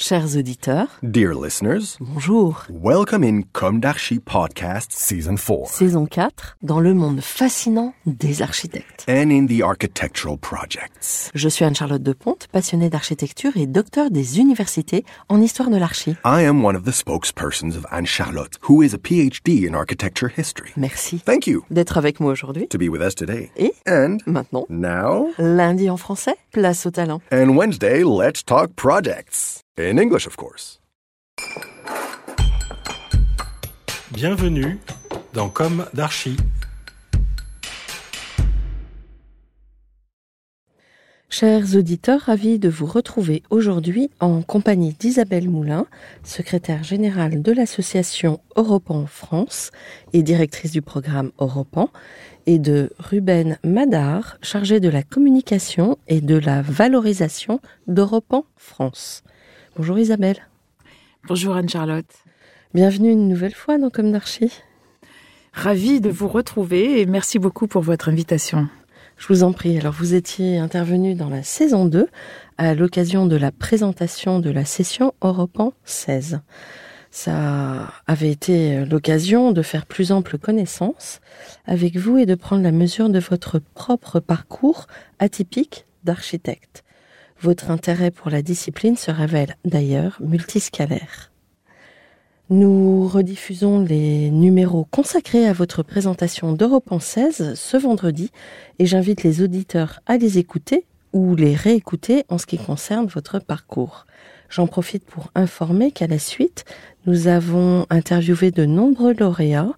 Chers auditeurs, Dear listeners, bonjour. welcome in Comme d'Archi Podcast Season 4 Saison 4, dans le monde fascinant des architectes. and in the architectural projects. Je suis Anne-Charlotte Deponte, passionnée d'architecture et docteur des universités en histoire de l'archi. I am one of the spokespersons of Anne Charlotte, who is a PhD in architecture history. Merci Thank you d'être avec moi aujourd'hui. to be with us today. Et And maintenant, now, lundi en français, place au talent. and Wednesday, let's talk projects. In English, of course. Bienvenue dans Comme d'Archi. Chers auditeurs, ravis de vous retrouver aujourd'hui en compagnie d'Isabelle Moulin, secrétaire générale de l'association Europan France et directrice du programme Europan, et de Ruben Madar, chargé de la communication et de la valorisation d'Europan France. Bonjour Isabelle. Bonjour Anne-Charlotte. Bienvenue une nouvelle fois dans Comme d'Archi. Ravie de vous retrouver et merci beaucoup pour votre invitation. Je vous en prie. Alors, vous étiez intervenu dans la saison 2 à l'occasion de la présentation de la session Europan 16. Ça avait été l'occasion de faire plus ample connaissance avec vous et de prendre la mesure de votre propre parcours atypique d'architecte. Votre intérêt pour la discipline se révèle d'ailleurs multiscalaire. Nous rediffusons les numéros consacrés à votre présentation d'Europan 16 ce vendredi et j'invite les auditeurs à les écouter ou les réécouter en ce qui concerne votre parcours. J'en profite pour informer qu'à la suite, nous avons interviewé de nombreux lauréats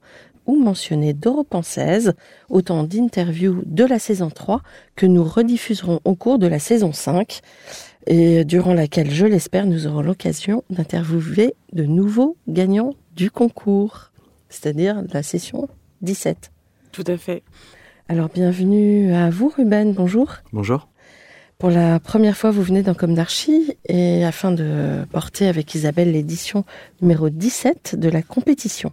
ou mentionnés d'Europan 16, autant d'interviews de la saison 3 que nous rediffuserons au cours de la saison 5 et durant laquelle, je l'espère, nous aurons l'occasion d'interviewer de nouveaux gagnants du concours, c'est-à-dire la session 17. Tout à fait. Alors bienvenue à vous Ruben, bonjour. Bonjour. Pour la première fois, vous venez dans Comme d'Archi et afin de porter avec Isabelle l'édition numéro 17 de la compétition.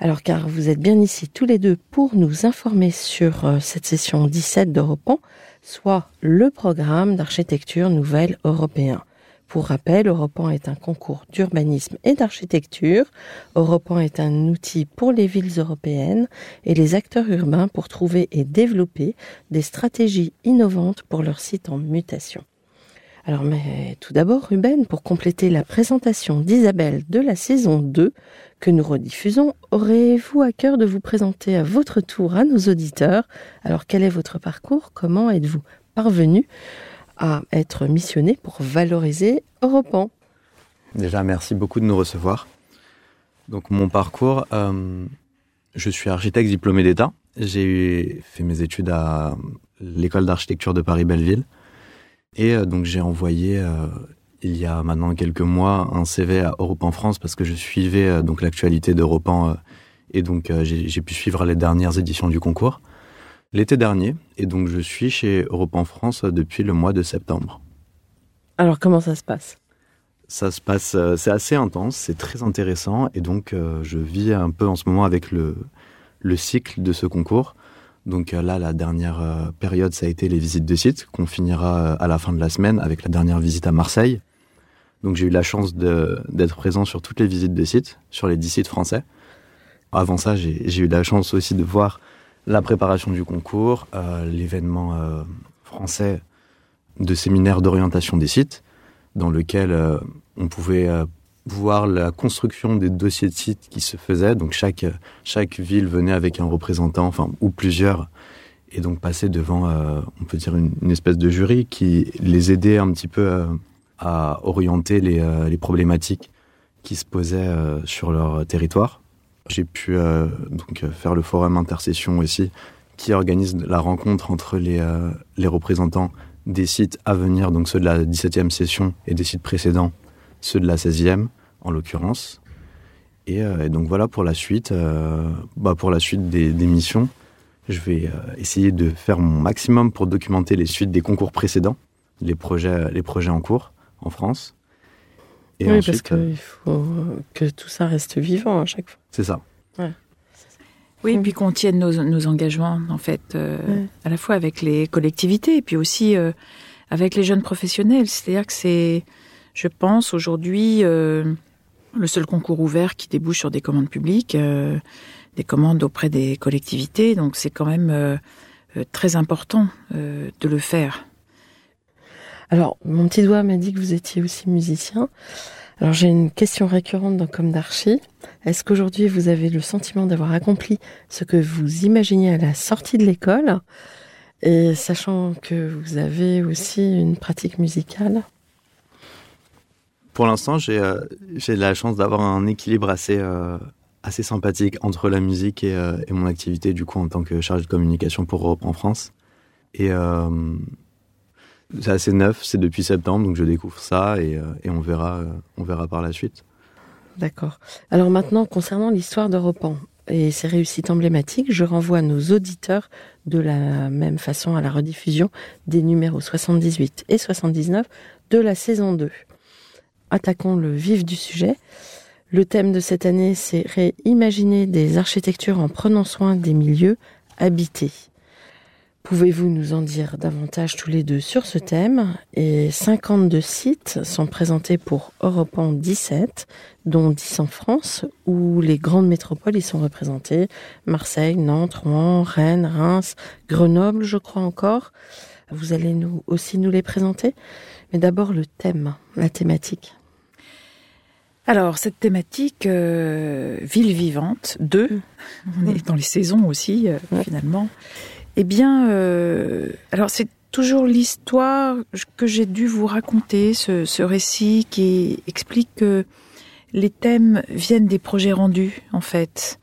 Alors car vous êtes bien ici tous les deux pour nous informer sur euh, cette session 17 d'Europan, soit le programme d'architecture nouvelle européen. Pour rappel, Europan est un concours d'urbanisme et d'architecture. Europan est un outil pour les villes européennes et les acteurs urbains pour trouver et développer des stratégies innovantes pour leurs sites en mutation. Alors, mais tout d'abord, Ruben, pour compléter la présentation d'Isabelle de la saison 2 que nous rediffusons, aurez-vous à cœur de vous présenter à votre tour à nos auditeurs? Alors, quel est votre parcours? Comment êtes-vous parvenu à être missionné pour valoriser Europan Déjà, merci beaucoup de nous recevoir. Donc, mon parcours, euh, je suis architecte diplômé d'État. J'ai fait mes études à l'école d'architecture de Paris-Belleville. Et euh, donc, j'ai envoyé, euh, il y a maintenant quelques mois, un CV à Europe en France parce que je suivais euh, donc l'actualité d'Europan. euh, et donc, j'ai pu suivre les dernières éditions du concours l'été dernier. Et donc, je suis chez Europe en France depuis le mois de septembre. Alors, comment ça se passe? Ça se passe, c'est assez intense, c'est très intéressant et donc je vis un peu en ce moment avec le, le cycle de ce concours. Donc euh, là, la dernière euh, période, ça a été les visites de sites qu'on finira euh, à la fin de la semaine avec la dernière visite à Marseille. Donc j'ai eu la chance d'être présent sur toutes les visites de sites, sur les 10 sites français. Avant ça, j'ai eu la chance aussi de voir la préparation du concours, l'événement français de séminaire d'orientation des sites dans lequel on pouvait voir la construction des dossiers de sites qui se faisaient. Donc chaque, chaque ville venait avec un représentant, enfin, ou plusieurs, et donc passer devant, euh, on peut dire, une, espèce de jury qui les aidait un petit peu euh, à orienter les, euh, les problématiques qui se posaient sur leur territoire. J'ai pu donc faire le forum intercession aussi, qui organise la rencontre entre les, les représentants des sites à venir, donc ceux de la 17e session et des sites précédents, ceux de la 16e en l'occurrence. Et, donc voilà pour la suite, bah pour la suite des, des missions. Je vais essayer de faire mon maximum pour documenter les suites des concours précédents, les projets, les projets en cours en France. Et oui, parce qu'il faut que tout ça reste vivant à chaque fois. C'est ça. Oui, et puis qu'on tienne nos, engagements, en fait, euh, à la fois avec les collectivités et puis aussi euh, avec les jeunes professionnels. C'est-à-dire que c'est, je pense, aujourd'hui, euh, le seul concours ouvert qui débouche sur des commandes publiques, des commandes auprès des collectivités. Donc c'est quand même très important de le faire. Alors, mon petit doigt m'a dit que vous étiez aussi musicien. Alors j'ai une question récurrente dans Comme d'Archie. Est-ce qu'aujourd'hui vous avez le sentiment d'avoir accompli ce que vous imaginiez à la sortie de l'école? Et sachant que vous avez aussi une pratique musicale? Pour l'instant, j'ai euh, la chance d'avoir un équilibre assez, euh, sympathique entre la musique et, euh, et, mon activité du coup en tant que chargé de communication pour Europe en France. Et c'est assez neuf, c'est depuis septembre, donc je découvre ça et, on verra, on verra par la suite. D'accord. Alors maintenant, concernant l'histoire d'Europan et ses réussites emblématiques, je renvoie nos auditeurs de la même façon à la rediffusion des numéros 78 et 79 de la saison 2. Attaquons le vif du sujet. Le thème de cette année, c'est réimaginer des architectures en prenant soin des milieux habités. Pouvez-vous nous en dire davantage tous les deux sur ce thème? Et 52 sites sont présentés pour Europan 17, dont 10 en France, où les grandes métropoles y sont représentées. Marseille, Nantes, Rouen, Rennes, Reims, Grenoble, je crois encore. Vous allez nous aussi nous les présenter Mais d'abord le thème, la thématique. Alors, cette thématique, euh, ville vivante, 2, on est dans les saisons aussi, euh, finalement. Eh bien, euh, alors c'est toujours l'histoire que j'ai dû vous raconter, ce, récit qui explique que les thèmes viennent des projets rendus, en fait.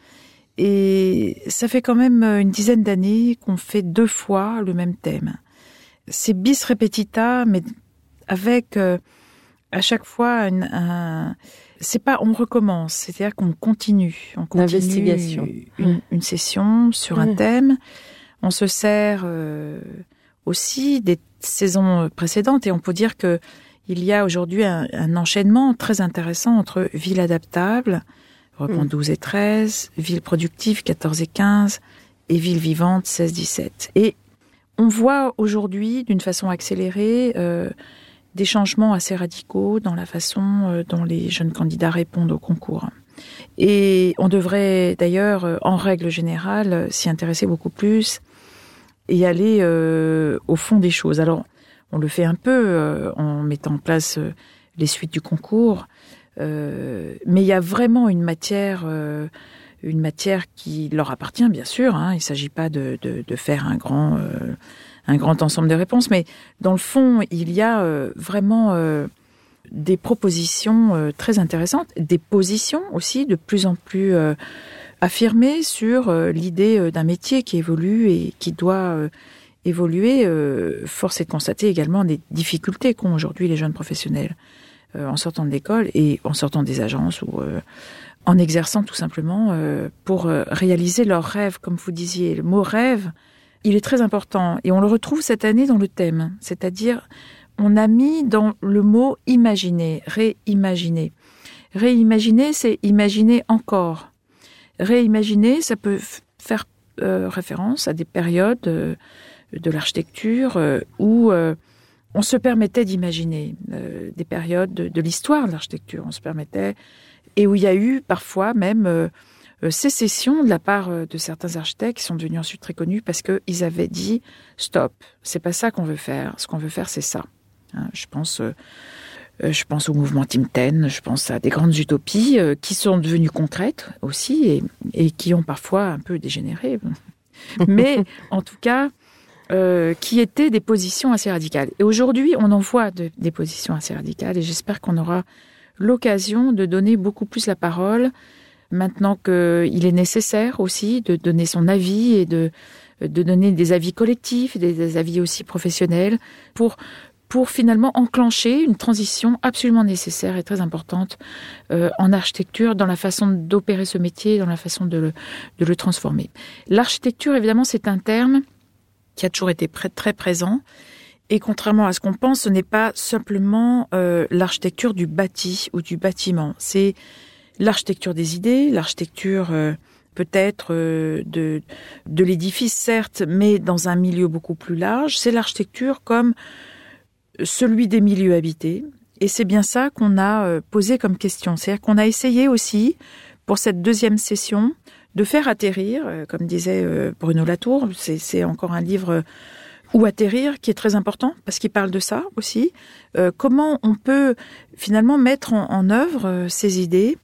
Et ça fait quand même une dizaine d'années qu'on fait deux fois le même thème. C'est bis repetita, mais avec euh, à chaque fois un, c'est pas on recommence, c'est-à-dire qu'on continue, on continue une, une, session sur un thème. On se sert euh, aussi des saisons précédentes et on peut dire que il y a aujourd'hui un, enchaînement très intéressant entre ville adaptable, repos 12 et 13, ville productive 14 et 15 et ville vivante 16-17. Et on voit aujourd'hui d'une façon accélérée euh, des changements assez radicaux dans la façon euh, dont les jeunes candidats répondent au concours. Et on devrait d'ailleurs, en règle générale, s'y intéresser beaucoup plus et aller euh, au fond des choses. Alors, on le fait un peu euh, en mettant en place euh, les suites du concours, mais il y a vraiment une matière, une matière qui leur appartient, bien sûr. Hein. Il ne s'agit pas de, de, faire un grand, un grand ensemble de réponses, mais dans le fond, il y a vraiment des propositions très intéressantes, des positions aussi de plus en plus affirmer sur euh, l'idée euh, d'un métier qui évolue et qui doit euh, évoluer. Force est de constater également des difficultés qu'ont aujourd'hui les jeunes professionnels en sortant de l'école et en sortant des agences ou en exerçant tout simplement pour réaliser leurs rêves, comme vous disiez. Le mot rêve, il est très important et on le retrouve cette année dans le thème, c'est-à-dire on a mis dans le mot imaginer, réimaginer. Réimaginer, c'est imaginer encore réimaginer, ça peut faire euh, référence à des périodes euh, de l'architecture euh, où on se permettait d'imaginer des périodes de, l'histoire de l'architecture. On se permettait et où il y a eu parfois même sécession de la part de certains architectes qui sont devenus ensuite très connus parce qu'ils avaient dit stop, c'est pas ça qu'on veut faire. Ce qu'on veut faire, c'est ça. Hein, je pense euh, je pense au mouvement Tim Ten, je pense à des grandes utopies euh, qui sont devenues concrètes aussi et, qui ont parfois un peu dégénéré. Mais en tout cas, euh, qui étaient des positions assez radicales. Et aujourd'hui, on en voit des positions assez radicales et j'espère qu'on aura l'occasion de donner beaucoup plus la parole maintenant qu'il est nécessaire aussi de donner son avis et de de donner des avis collectifs, des, avis aussi professionnels, pour pour finalement enclencher une transition absolument nécessaire et très importante euh, en architecture, dans la façon d'opérer ce métier, dans la façon de le, de le transformer. L'architecture, évidemment, c'est un terme qui a toujours été très présent. Et contrairement à ce qu'on pense, ce n'est pas simplement euh, l'architecture du bâti ou du bâtiment. C'est l'architecture des idées, l'architecture euh, peut-être euh, de, de l'édifice, certes, mais dans un milieu beaucoup plus large. C'est l'architecture comme celui des milieux habités. Et c'est bien ça qu'on a euh, posé comme question. C'est-à-dire qu'on a essayé aussi, pour cette deuxième session, de faire atterrir, comme disait Bruno Latour, c'est encore un livre où atterrir qui est très important parce qu'il parle de ça aussi. comment on peut finalement mettre en œuvre ces idées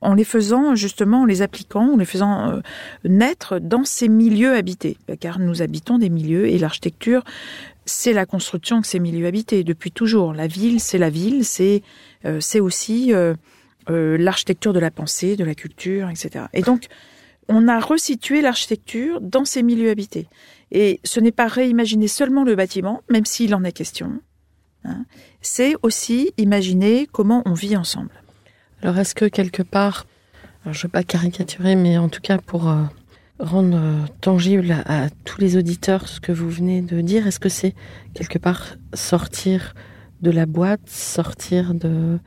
en les faisant justement, en les appliquant, en les faisant naître dans ces milieux habités, car nous habitons des milieux et l'architecture c'est la construction de ces milieux habités depuis toujours. La ville, c'est la ville, c'est euh, c'est aussi euh, euh, l'architecture de la pensée, de la culture, etc. Et donc, on a resitué l'architecture dans ces milieux habités. Et ce n'est pas réimaginer seulement le bâtiment, même s'il en est question. Hein. c'est aussi imaginer comment on vit ensemble. Alors, est-ce que quelque part, je ne veux pas caricaturer, mais en tout cas pour rendre euh, tangible à, tous les auditeurs ce que vous venez de dire Est-ce que c'est quelque part sortir de la boîte, sortir de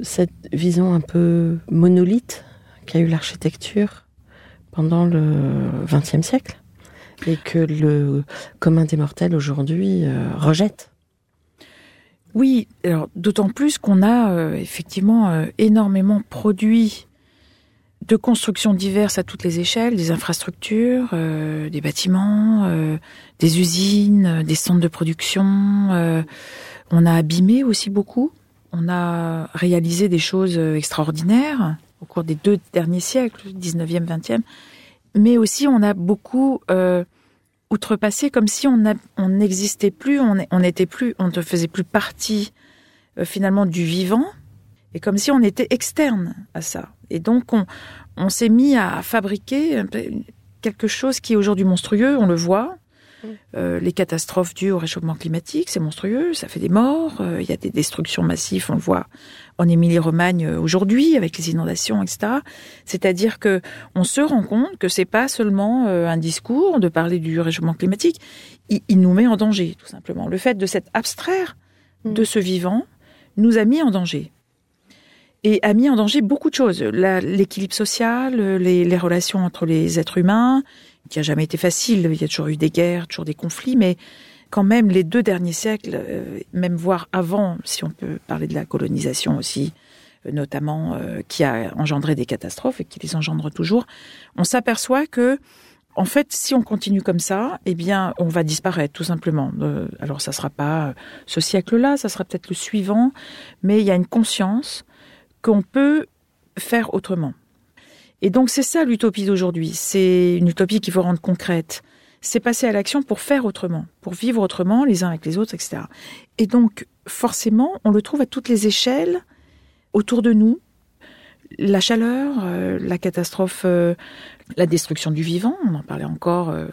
cette vision un peu monolithe qu'a eu l'architecture pendant le XXe siècle et que le commun des mortels aujourd'hui euh, rejette? Oui, d'autant plus qu'on a euh, effectivement énormément produit de constructions diverses à toutes les échelles, des infrastructures, euh, des bâtiments, euh, des usines, euh, des centres de production. on a abîmé aussi beaucoup. On a réalisé des choses extraordinaires au cours des deux derniers siècles, 19e, 20e. Mais aussi, on a beaucoup outrepassé comme si on n'existait plus, on n'était plus, on ne faisait plus partie finalement du vivant, et comme si on était externe à ça. Et donc, on, on s'est mis à fabriquer quelque chose qui est aujourd'hui monstrueux, on le voit. Euh, les catastrophes dues au réchauffement climatique, c'est monstrueux, ça fait des morts, euh, il y a des destructions massives, on le voit en Émilie-Romagne euh, aujourd'hui avec les inondations, etc. C'est-à-dire que on se rend compte que c'est pas seulement un discours de parler du réchauffement climatique, il, il, nous met en danger tout simplement. Le fait de s'être abstraire de ce vivant nous a mis en danger et a mis en danger beaucoup de choses. L'équilibre social, les, relations entre les êtres humains, qui a jamais été facile. Il y a toujours eu des guerres, toujours des conflits, mais quand même les deux derniers siècles, euh, même voire avant, si on peut parler de la colonisation aussi, euh, notamment euh, qui a engendré des catastrophes et qui les engendre toujours, on s'aperçoit que en fait, si on continue comme ça, eh bien, on va disparaître tout simplement. alors, ça sera pas ce siècle-là, ça sera peut-être le suivant, mais il y a une conscience qu'on peut faire autrement. Et donc c'est ça l'utopie d'aujourd'hui. C'est une utopie qu'il faut rendre concrète. C'est passer à l'action pour faire autrement, pour vivre autrement les uns avec les autres, etc. Et donc forcément, on le trouve à toutes les échelles autour de nous. La chaleur, euh, la catastrophe, euh, la destruction du vivant, on en parlait encore. Euh,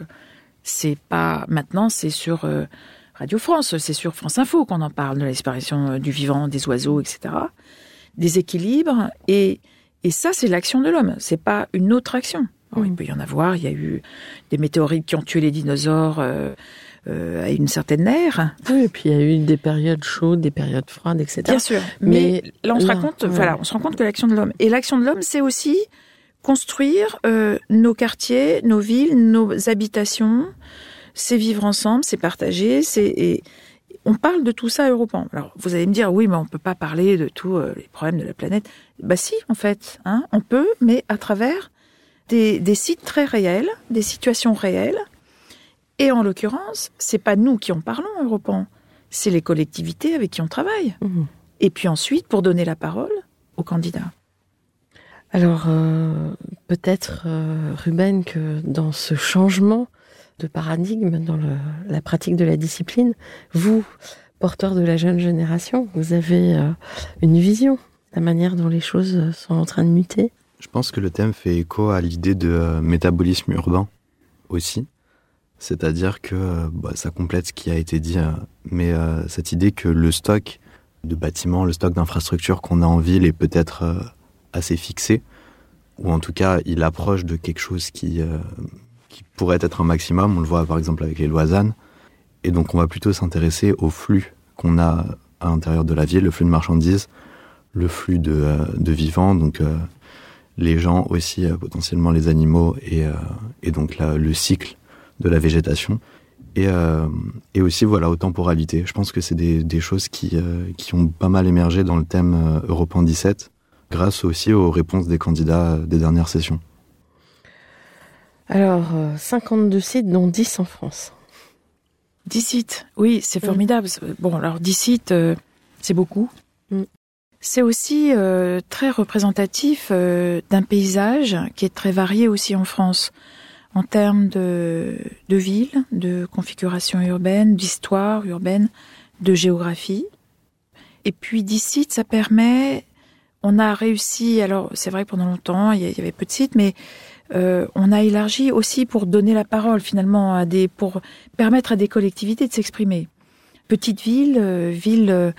c'est pas maintenant, c'est sur Radio France, c'est sur France Info qu'on en parle de la disparition du vivant, des oiseaux, etc déséquilibre et et ça c'est l'action de l'homme, c'est pas une autre action. il mm. peut y en avoir, il y a eu des météorites qui ont tué les dinosaures euh, euh, à une certaine ère. Oui, et puis il y a eu des périodes chaudes, des périodes froides, etc. Bien sûr. Mais, là on se rend compte, voilà, on se rend compte que l'action de l'homme et l'action de l'homme c'est aussi construire euh, nos quartiers, nos villes, nos habitations, c'est vivre ensemble, c'est partager, c'est on parle de tout ça à Europan. Alors, vous allez me dire, oui, mais on peut pas parler de tous euh, les problèmes de la planète. Bah si, en fait, hein, on peut, mais à travers des, sites très réels, des situations réelles. Et en l'occurrence, c'est pas nous qui en parlons à Europan, c'est les collectivités avec qui on travaille. Mmh. Et puis ensuite, pour donner la parole aux candidats. Alors, euh, peut-être, euh, Ruben, que dans ce changement de paradigme dans la pratique de la discipline. Vous, porteur de la jeune génération, vous avez euh, une vision, la manière dont les choses sont en train de muter. Je pense que le thème fait écho à l'idée de euh, métabolisme urbain aussi. C'est-à-dire que euh, bah, ça complète ce qui a été dit, mais cette idée que le stock de bâtiments, le stock d'infrastructures qu'on a en ville est peut-être assez fixé, ou en tout cas il approche de quelque chose qui pourrait être un maximum. On le voit par exemple avec les Loisannes. Et donc on va plutôt s'intéresser au flux qu'on a à l'intérieur de la ville, le flux de marchandises, le flux de, euh, de vivants, donc euh, les gens aussi, euh, potentiellement les animaux, et, euh, et donc la- le cycle de la végétation. Et, et aussi voilà aux temporalités. Je pense que c'est des, des choses qui, qui ont pas mal émergé dans le thème Europe en 17, grâce aussi aux réponses des candidats des dernières sessions. Alors, euh, 52 sites, dont 10 en France. 10 sites, oui, c'est formidable. Bon, alors 10 sites, euh, c'est beaucoup. Mm. C'est aussi euh, très représentatif euh, d'un paysage qui est très varié aussi en France, en termes de, de villes, de configuration urbaine, d'histoire urbaine, de géographie. Et puis 10 sites, ça permet, on a réussi, alors c'est vrai que pendant longtemps, il y il y avait peu de sites, mais euh, on a élargi aussi pour donner la parole finalement à des, pour permettre à des collectivités de s'exprimer. Petite ville, euh, ville euh,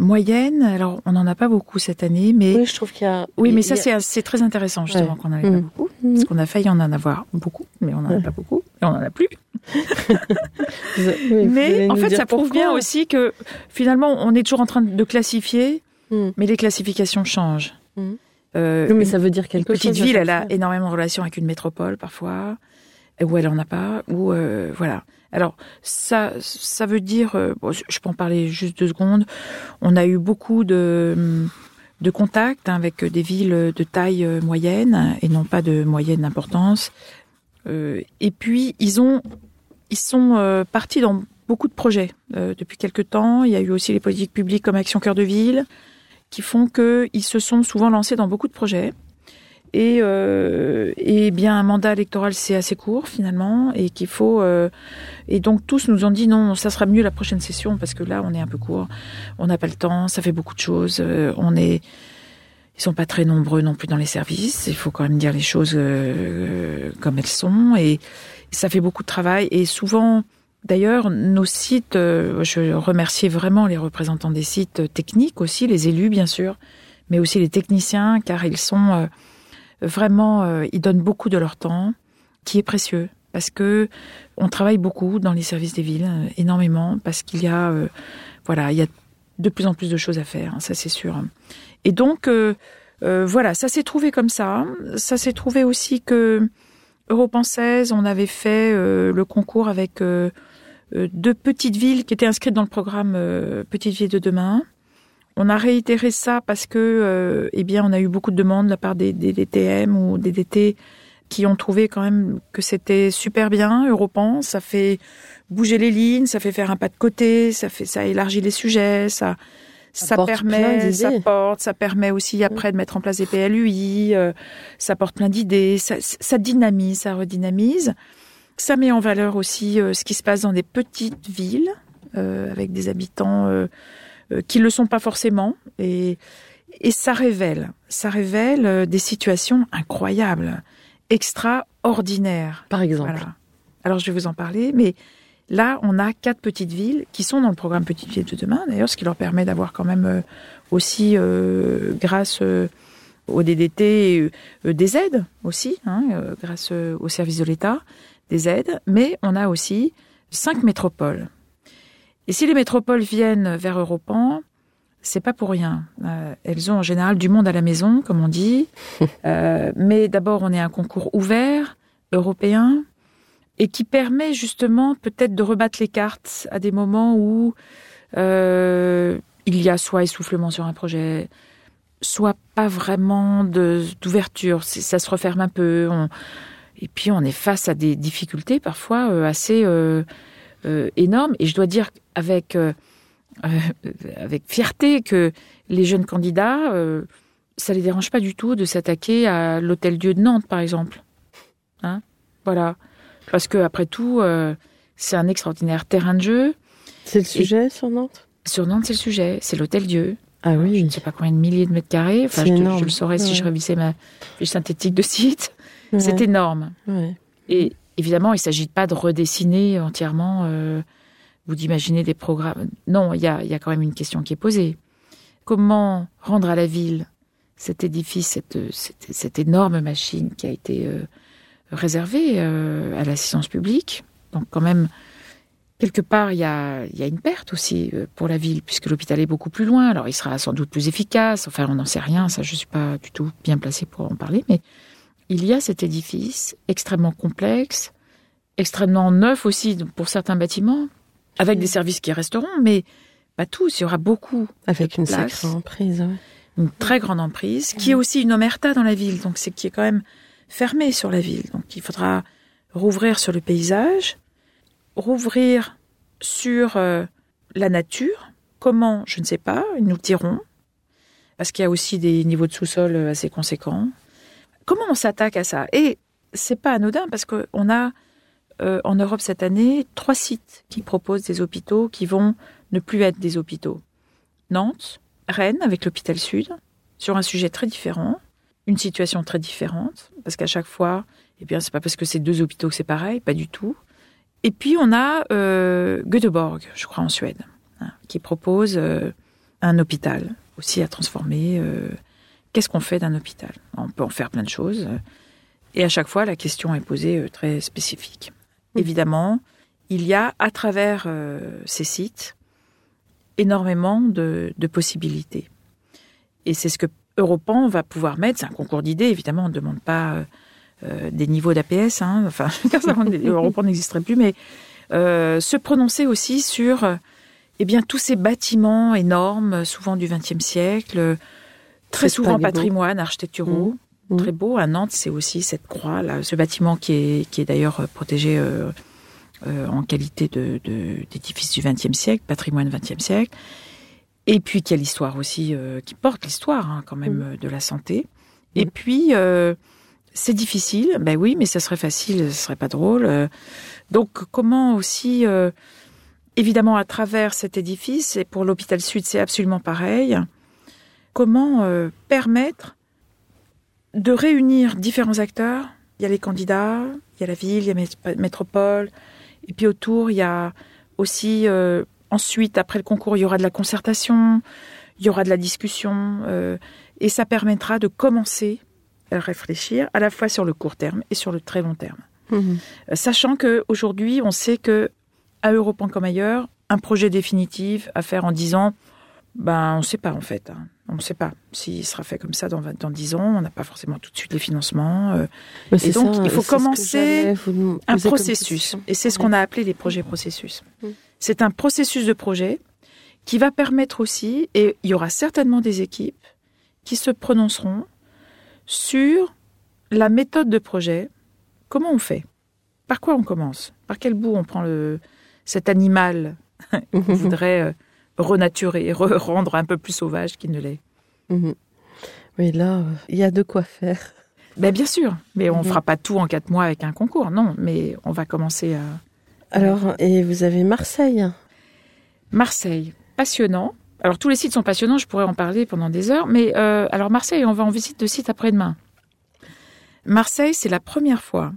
moyenne, alors on n'en a pas beaucoup cette année, mais Oui, je trouve qu'il y a. oui, mais ça a- c'est c'est très intéressant justement Ouais. qu'on n'en ait pas Mhm. beaucoup, parce qu'on a failli en en avoir beaucoup, mais on n'en a Ouais. pas beaucoup, et on n'en a plus. Oui, mais en fait, ça prouve bien aussi que finalement, on est toujours en train de classifier, Mhm. mais les classifications changent. Euh, Oui, mais une- ça veut dire quelque petite ville, elle a énormément de relations avec une métropole parfois, ou elle en a pas, ou euh, voilà. Alors ça, ça veut dire, euh, bon, je peux en parler juste deux secondes. On a eu beaucoup de de contacts hein, avec des villes de taille euh, moyenne et non pas de moyenne importance. Euh, et puis ils ont, ils sont euh, partis dans beaucoup de projets euh, depuis quelque temps. Il y a eu aussi les politiques publiques comme Action Cœur de Ville qui font qu'ils se sont souvent lancés dans beaucoup de projets. Et, euh, et bien un mandat électoral c'est assez court finalement et qu'il faut euh, et donc tous nous ont dit non ça sera mieux la prochaine session parce que là on est un peu court on n'a pas le temps ça fait beaucoup de choses euh, on est ils sont pas très nombreux non plus dans les services il faut quand même dire les choses euh, comme elles sont et ça fait beaucoup de travail et souvent D'ailleurs, nos sites, euh, je remerciais vraiment les représentants des sites techniques aussi, les élus bien sûr, mais aussi les techniciens, car ils sont euh, vraiment, euh, ils donnent beaucoup de leur temps, qui est précieux, parce que on travaille beaucoup dans les services des villes, énormément, parce qu'il y a, voilà, il y a de plus en plus de choses à faire, hein, ça c'est sûr. Et donc, voilà, ça s'est trouvé comme ça. Ça s'est trouvé aussi que Europe en 16, on avait fait le concours avec euh, deux petites villes qui étaient inscrites dans le programme euh, Petites villes de demain. On a réitéré ça parce que, euh, eh bien, on a eu beaucoup de demandes de la part des, des DTM ou des DT qui ont trouvé quand même que c'était super bien, Europan. Ça fait bouger les lignes, ça fait faire un pas de côté, ça fait, ça élargit les sujets, ça, ça, plein permet, ça porte, ça permet aussi après de mettre en place des PLUI, euh, ça porte plein d'idées, ça, ça dynamise, ça redynamise. Ça met en valeur aussi euh, ce qui se passe dans des petites villes euh, avec des habitants euh, qui le sont pas forcément et et ça révèle, ça révèle des situations incroyables, extraordinaires. Par exemple. Voilà. Alors je vais vous en parler, mais là on a quatre petites villes qui sont dans le programme Petites villes de demain, d'ailleurs, ce qui leur permet d'avoir quand même aussi, grâce au DDT, des aides aussi, hein, grâce au service de l'État, des aides, mais on a aussi cinq métropoles. Et si les métropoles viennent vers Europan, c'est pas pour rien. Euh, elles ont en général du monde à la maison, comme on dit. Euh, mais d'abord, on est un concours ouvert, européen, et qui permet justement peut-être de rebattre les cartes à des moments où euh, il y a soit essoufflement sur un projet, soit pas vraiment d'ouverture. Ça se referme un peu. on- et puis on est face à des difficultés parfois euh, assez euh, euh, énormes. Et je dois dire avec avec fierté que les jeunes candidats, ça les dérange pas du tout de s'attaquer à l'Hôtel Dieu de Nantes, par exemple. Hein? Voilà, parce que après tout, euh, c'est un extraordinaire terrain de jeu. C'est le sujet sur Nantes? Sur Nantes, c'est le sujet, c'est l'Hôtel Dieu. Ah Je oui. ne sais pas combien de milliers de mètres carrés. Enfin, je, te- je le saurais si je révisais ma fiche synthétique de site. Ouais. C'est énorme. Ouais. Et, évidemment, il ne s'agit pas de redessiner entièrement euh, ou d'imaginer des programmes. Non, il y a, y a quand même une question qui est posée. Comment rendre à la ville cet édifice, cette, cette, cette énorme machine qui a été euh, réservée euh, à l'assistance publique? Donc quand même, quelque part, il y a, y a une perte aussi pour la ville, puisque l'hôpital est beaucoup plus loin. Alors il sera sans doute plus efficace, enfin on n'en sait rien, ça je ne suis pas du tout bien placée pour en parler, mais il y a cet édifice extrêmement complexe, extrêmement neuf aussi pour certains bâtiments, avec des services qui resteront, mais pas tous, il y aura beaucoup. Avec de une place, sacrée emprise. ouais. une très grande emprise, qui est aussi une omerta dans la ville, donc c'est qui est quand même fermé sur la ville. Donc il faudra rouvrir sur le paysage, rouvrir sur euh, la nature. Comment, je ne sais pas, nous le dirons, parce qu'il y a aussi des niveaux de sous-sol euh, assez conséquents. Comment on s'attaque à ça? Et c'est pas anodin parce qu'on a euh, en Europe cette année trois sites qui proposent des hôpitaux qui vont ne plus être des hôpitaux. Nantes, Rennes avec l'hôpital Sud, sur un sujet très différent, une situation très différente, parce qu'à chaque fois, eh bien, c'est pas parce que c'est deux hôpitaux que c'est pareil, pas du tout. Et puis on a euh, Göteborg, je crois en Suède, hein, qui propose euh, un hôpital aussi à transformer. Qu'est-ce qu'on fait d'un hôpital On peut en faire plein de choses. Et à chaque fois, la question est posée euh, très spécifique. Évidemment, il y a à travers euh, ces sites énormément de, de possibilités. Et c'est ce que Europan va pouvoir mettre. C'est un concours d'idées, évidemment. On ne demande pas euh, des niveaux d'APS. Hein. Enfin, Europan n'existerait plus, mais euh, se prononcer aussi sur eh bien, tous ces bâtiments énormes, souvent du XXe siècle, très souvent patrimoine architecturaux. Mmh. Très beau. À Nantes, c'est aussi cette croix, là, ce bâtiment qui est, qui est d'ailleurs euh, protégé euh, euh, en qualité de, de- d'édifice du XXe siècle, patrimoine XXe siècle. Et puis, qui a l'histoire aussi, euh, qui porte l'histoire hein, quand même euh, de la santé. Et puis, euh, c'est difficile. Ben oui, mais ça serait facile, ce serait pas drôle. Donc, comment aussi, euh, évidemment, à travers cet édifice, et pour l'hôpital Sud, c'est absolument pareil. Comment euh, permettre de réunir différents acteurs. Il y a les candidats, il y a la ville, il y a Mét- Métropole, et puis autour, il y a aussi, euh, ensuite, après le concours, il y aura de la concertation, il y aura de la discussion, euh, et ça permettra de commencer à réfléchir à la fois sur le court terme et sur le très long terme. Mhm. Euh, Sachant que aujourd'hui, on sait que à Europan comme ailleurs, un projet définitif à faire en 10 ans, ben on ne sait pas en fait. On ne sait pas s'il sera fait comme ça dans, 20 dans 10 ans. On n'a pas forcément tout de suite les financements. euh, Mais c'est donc, ça, il faut commencer vous un processus. Et c'est ce qu'on a appelé les projets processus. Mm. C'est un processus de projet qui va permettre aussi, et il y aura certainement des équipes qui se prononceront sur la méthode de projet. Comment on fait? Par quoi on commence? Par quel bout on prend le, cet animal qu'on voudrait euh, renaturer, re- rendre un peu plus sauvage qu'il ne l'est Mhm. Oui, là, euh, il y a de quoi faire. ben, Bien sûr, mais on ne Mhm. fera pas tout en quatre mois avec un concours, non, mais on va commencer à... Alors, et vous avez Marseille. Marseille, passionnant. Alors tous les sites sont passionnants, je pourrais en parler pendant des heures, mais euh, alors Marseille, on va en visite de site après-demain. Marseille, c'est la première fois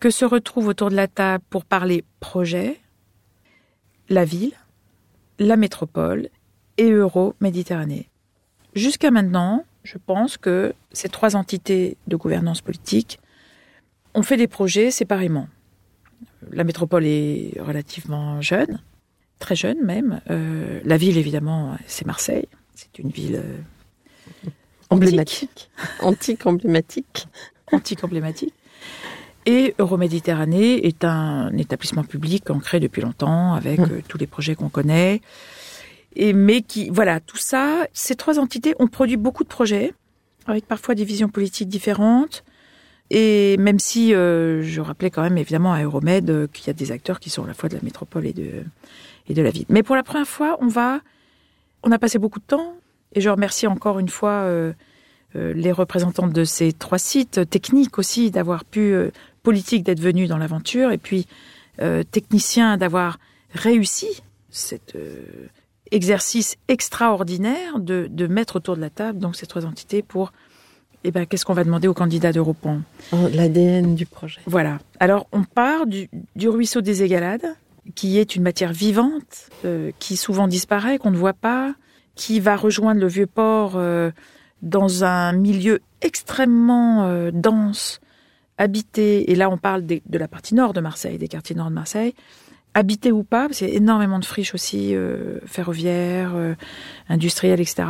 que se retrouvent autour de la table pour parler projet la ville, la métropole et Euro-Méditerranée. Jusqu'à maintenant, je pense que ces trois entités de gouvernance politique ont fait des projets séparément. La métropole est relativement jeune, très jeune même. Euh, la ville, évidemment, c'est Marseille. C'est une ville euh, Emblématique. Antique emblématique. antique emblématique. Et Euroméditerranée est un établissement public ancré depuis longtemps avec euh, tous les projets qu'on connaît. Et mais qui, voilà, tout ça, ces trois entités ont produit beaucoup de projets avec parfois des visions politiques différentes. Et même si euh, je rappelais quand même évidemment à Euromed euh, qu'il y a des acteurs qui sont à la fois de la métropole et de et de la ville. Mais pour la première fois, on va, on a passé beaucoup de temps. Et je remercie encore une fois euh, euh, les représentants de ces trois sites, techniques aussi, d'avoir pu, politique d'être venus dans l'aventure, et puis euh, techniciens d'avoir réussi cet euh, exercice extraordinaire de, de mettre autour de la table donc ces trois entités pour eh ben, qu'est-ce qu'on va demander aux candidats d'Europan L'ADN du projet. Voilà. Alors, on part du, du ruisseau des Égalades, qui est une matière vivante, euh, qui souvent disparaît, qu'on ne voit pas, qui va rejoindre le vieux port euh, dans un milieu extrêmement euh, dense, habité. Et là, on parle des- de la partie nord de Marseille, des quartiers nord de Marseille. Habité ou pas, parce qu'il y a énormément de friches aussi, euh, ferroviaires, euh, industrielles, etc.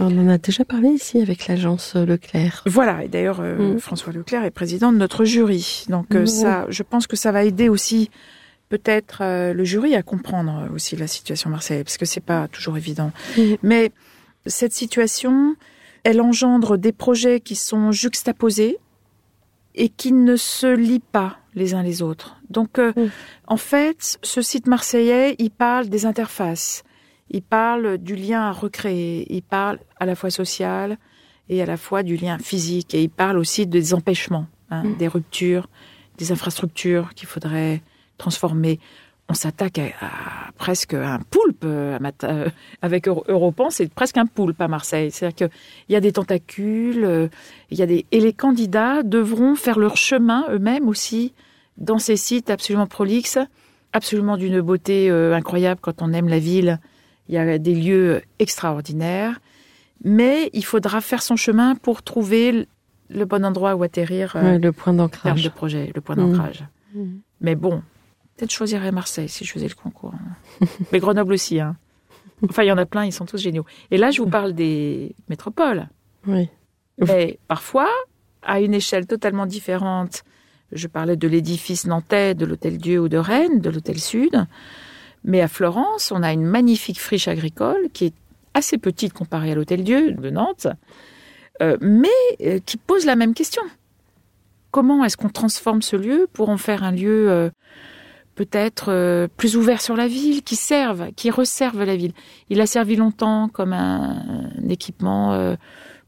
On en a déjà parlé ici avec l'agence Leclerc. Voilà, et d'ailleurs, euh, Mm. François Leclerc est président de notre jury. Donc, euh, ça, je pense que ça va aider aussi peut-être euh, le jury à comprendre aussi la situation marseillaise, parce que c'est pas toujours évident. Mm. Mais cette situation, elle engendre des projets qui sont juxtaposés et qui ne se lient pas les uns les autres. Donc, euh, en fait, ce site marseillais, il parle des interfaces, il parle du lien à recréer, il parle à la fois social et à la fois du lien physique, et il parle aussi des empêchements, hein, Mm. des ruptures, des infrastructures qu'il faudrait transformer. On s'attaque à, à presque un poulpe euh, à euh, avec Euro- Europan, c'est presque un poulpe à Marseille. C'est-à-dire qu'il y a des tentacules, euh, il y a des et les candidats devront faire leur chemin eux-mêmes aussi dans ces sites absolument prolixes, absolument d'une beauté euh, incroyable quand on aime la ville. Il y a des lieux extraordinaires, mais il faudra faire son chemin pour trouver le- bon endroit où atterrir le point d'ancrage. de projet, le point d'ancrage. Mm. Mais bon, peut-être je choisirais Marseille si je faisais le concours. Mais Grenoble aussi. Hein. Enfin, il y en a plein, ils sont tous géniaux. Et là, je vous parle des métropoles. Oui. Mais parfois, à une échelle totalement différente, je parlais de l'édifice nantais, de l'Hôtel Dieu ou de Rennes, de l'Hôtel Sud. Mais à Florence, on a une magnifique friche agricole qui est assez petite comparée à l'Hôtel Dieu de Nantes, euh, mais euh, qui pose la même question. Comment est-ce qu'on transforme ce lieu pour en faire un lieu euh, peut-être euh, plus ouvert sur la ville, qui serve, qui resserve la ville Il a servi longtemps comme un, équipement euh,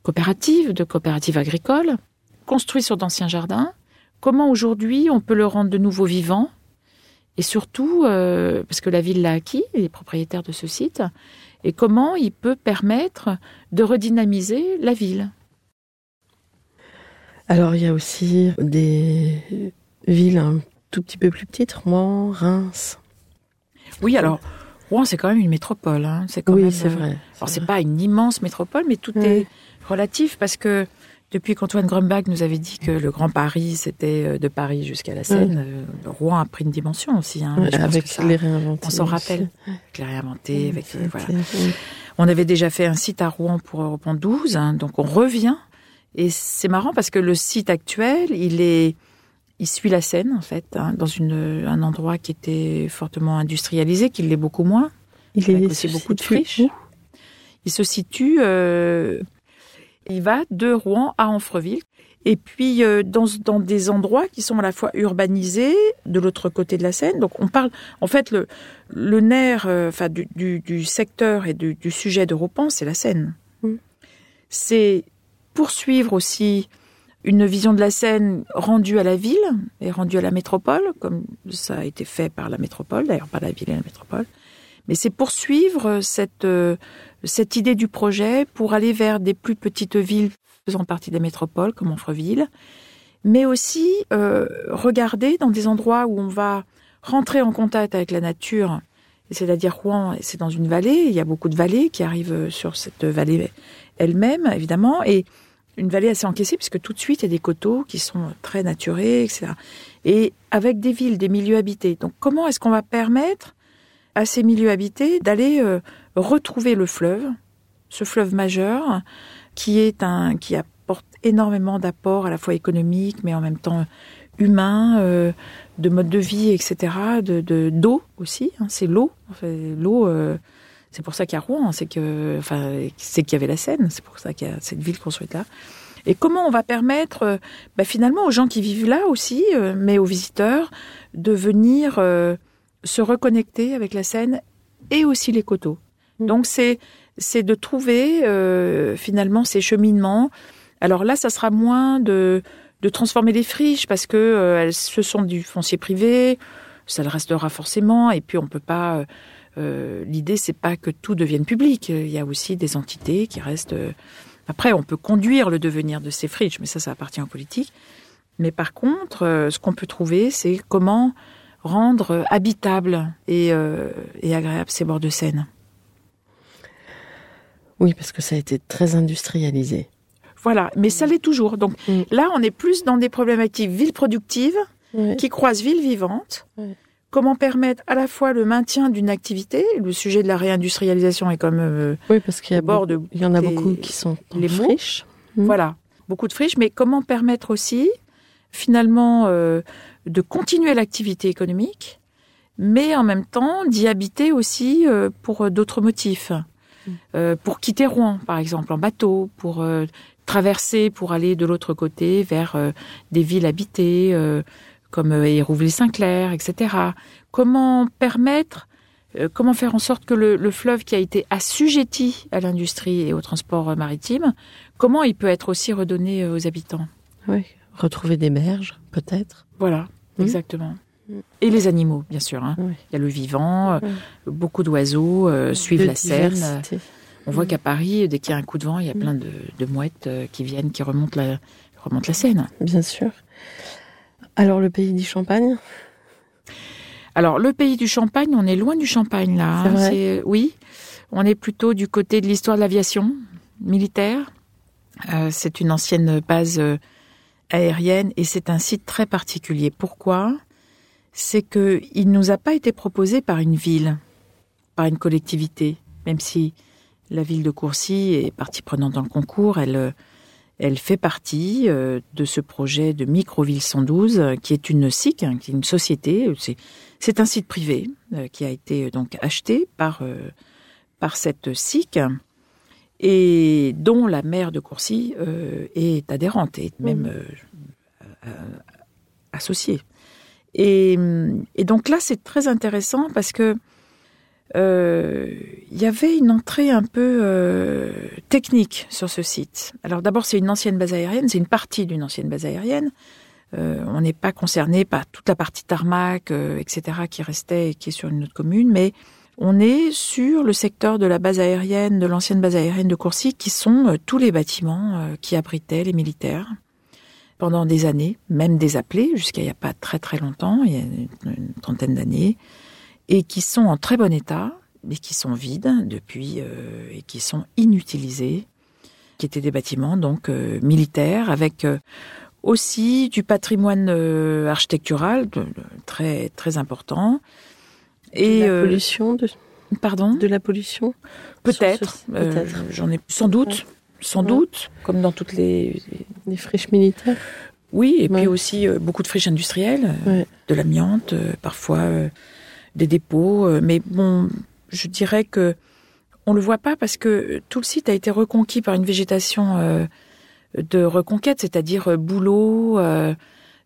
coopérative, de coopérative agricole, construit sur d'anciens jardins. Comment aujourd'hui on peut le rendre de nouveau vivant? Et surtout, euh, parce que la ville l'a acquis, les propriétaires de ce site, et comment il peut permettre de redynamiser la ville? Alors, il y a aussi des villes tout petit peu plus petites, Rouen, Reims. Oui, alors, Rouen, c'est quand même une métropole. Hein. C'est quand oui, même, c'est euh, vrai. Alors, c'est pas une immense métropole, mais tout Oui. est relatif parce que depuis qu'Antoine Grumbach nous avait dit que le Grand Paris, c'était euh, de Paris jusqu'à la Seine, euh, Rouen a pris une dimension aussi. Hein, avec ça, les réinventés. on s'en rappelle. avec les réinventés, avec, euh, voilà. On avait déjà fait un site à Rouen pour Europe 12, hein, donc on revient. Et c'est marrant parce que le site actuel, il est, il suit la Seine en fait, hein, dans une, un endroit qui était fortement industrialisé, qui l'est beaucoup moins. Il est aussi beaucoup de friches. Il se situe, euh, il va de Rouen à Anfreville. Et puis euh, dans, dans des endroits qui sont à la fois urbanisés de l'autre côté de la Seine. Donc on parle, en fait, le, le nerf, euh, enfin du, du, du secteur et du, du sujet d'Europan, c'est la Seine. Mm. C'est poursuivre aussi une vision de la Seine rendue à la ville et rendue à la métropole, comme ça a été fait par la métropole, d'ailleurs pas la ville et la métropole. Mais c'est poursuivre cette, euh, cette idée du projet pour aller vers des plus petites villes faisant partie des métropoles, comme Onfreville, mais aussi euh, regarder dans des endroits où on va rentrer en contact avec la nature, c'est-à-dire Rouen, c'est dans une vallée, il y a beaucoup de vallées qui arrivent sur cette vallée elle-même, évidemment, et une vallée assez encaissée, puisque tout de suite, il y a des coteaux qui sont très naturés, etc. Et avec des villes, des milieux habités. Donc comment est-ce qu'on va permettre à ces milieux habités d'aller euh, retrouver le fleuve, ce fleuve majeur, qui est un qui apporte énormément d'apports à la fois économiques, mais en même temps humains, euh, de mode de vie, etc., de de- d'eau aussi. hein, c'est l'eau. L'eau, euh, c'est pour ça qu'il y a Rouen, c'est que, enfin, c'est qu'il y avait la Seine, c'est pour ça qu'il y a cette ville construite là. Et comment on va permettre, euh, bah, finalement, aux gens qui vivent là aussi, euh, mais aux visiteurs, de venir euh, se reconnecter avec la Seine et aussi les coteaux? Mm. Donc c'est c'est de trouver euh, finalement ces cheminements. Alors là, ça sera moins de de transformer les friches parce que euh, elles ce sont du foncier privé, ça le restera forcément. Et puis on peut pas. Euh, L'idée c'est pas que tout devienne public. Il y a aussi des entités qui restent euh, Après, on peut conduire le devenir de ces friches, mais ça, ça appartient aux politiques. Mais par contre, euh, ce qu'on peut trouver, c'est comment rendre habitables et, et agréables ces bords de Seine. Oui, parce que ça a été très industrialisé. Voilà, mais ça l'est toujours. Donc Mm. là, on est plus dans des problématiques ville productive qui croisent ville vivante. Comment permettre à la fois le maintien d'une activité, le sujet de la réindustrialisation est comme euh, Oui, parce qu'il y, a bord de il y en a des- beaucoup qui sont les mots. friche. Mm. Voilà, beaucoup de friches, mais comment permettre aussi, finalement, euh, de continuer l'activité économique, mais en même temps d'y habiter aussi euh, pour euh, d'autres motifs. Euh, pour quitter Rouen, par exemple, en bateau, pour euh, traverser, pour aller de l'autre côté vers euh, des villes habitées, euh, comme euh, Hérouville-Saint-Clair, etc. Comment permettre, euh, comment faire en sorte que le, le fleuve qui a été assujetti à l'industrie et au transport euh, maritime, comment il peut être aussi redonné euh, aux habitants? Oui. Retrouver des berges, peut-être. Voilà, Mhm. exactement. Et les animaux, bien sûr. hein. Oui. Il y a le vivant, euh, Oui. beaucoup d'oiseaux euh, suivent la Seine. On voit qu'à Paris, dès qu'il y a un coup de vent, il y a plein de, de mouettes euh, qui viennent, qui remontent la, remontent la Seine. Bien sûr. Alors, le pays du Champagne? Alors, le pays du Champagne, on est loin du Champagne, là. Hein. vrai Oui, on est plutôt du côté de l'histoire de l'aviation militaire. Euh, c'est une ancienne base euh, aérienne et c'est un site très particulier. Pourquoi? C'est que il nous a pas été proposé par une ville, par une collectivité, même si la ville de Courcy est partie prenante dans le concours, elle euh, elle fait partie euh, de ce projet de Microville 112, euh, qui est une SIC, hein, qui est une société. C'est c'est un site privé euh, qui a été euh, donc acheté par euh, par cette SIC et dont la maire de Courcy euh, est adhérente et même euh, euh, associée. Et, et donc là, c'est très intéressant parce que euh, il y avait une entrée un peu euh, technique sur ce site. Alors d'abord, c'est une ancienne base aérienne, c'est une partie d'une ancienne base aérienne. Euh, on n'est pas concerné par toute la partie tarmac, euh, etc., qui restait et qui est sur une autre commune, mais on est sur le secteur de la base aérienne, de l'ancienne base aérienne de Courcy, qui sont euh, tous les bâtiments euh, qui abritaient les militaires pendant des années, même des appelés, jusqu'à il n'y a pas très très longtemps, il y a une trentaine d'années, et qui sont en très bon état, mais qui sont vides depuis euh, et qui sont inutilisés, qui étaient des bâtiments donc euh, militaires avec euh, aussi du patrimoine euh, architectural de- de- très très important. Et de la euh, pollution, de, pardon, de la pollution? Peut-être, euh, peut-être. j'en ai sans doute, sans Ouais. doute, comme dans toutes les des friches militaires. oui, et puis aussi euh, beaucoup de friches industrielles, Ouais. de l'amiante, euh, parfois euh, des dépôts. euh, mais bon, je dirais que on le voit pas parce que tout le site a été reconquis par une végétation euh, de reconquête, c'est-à-dire euh, bouleaux, euh,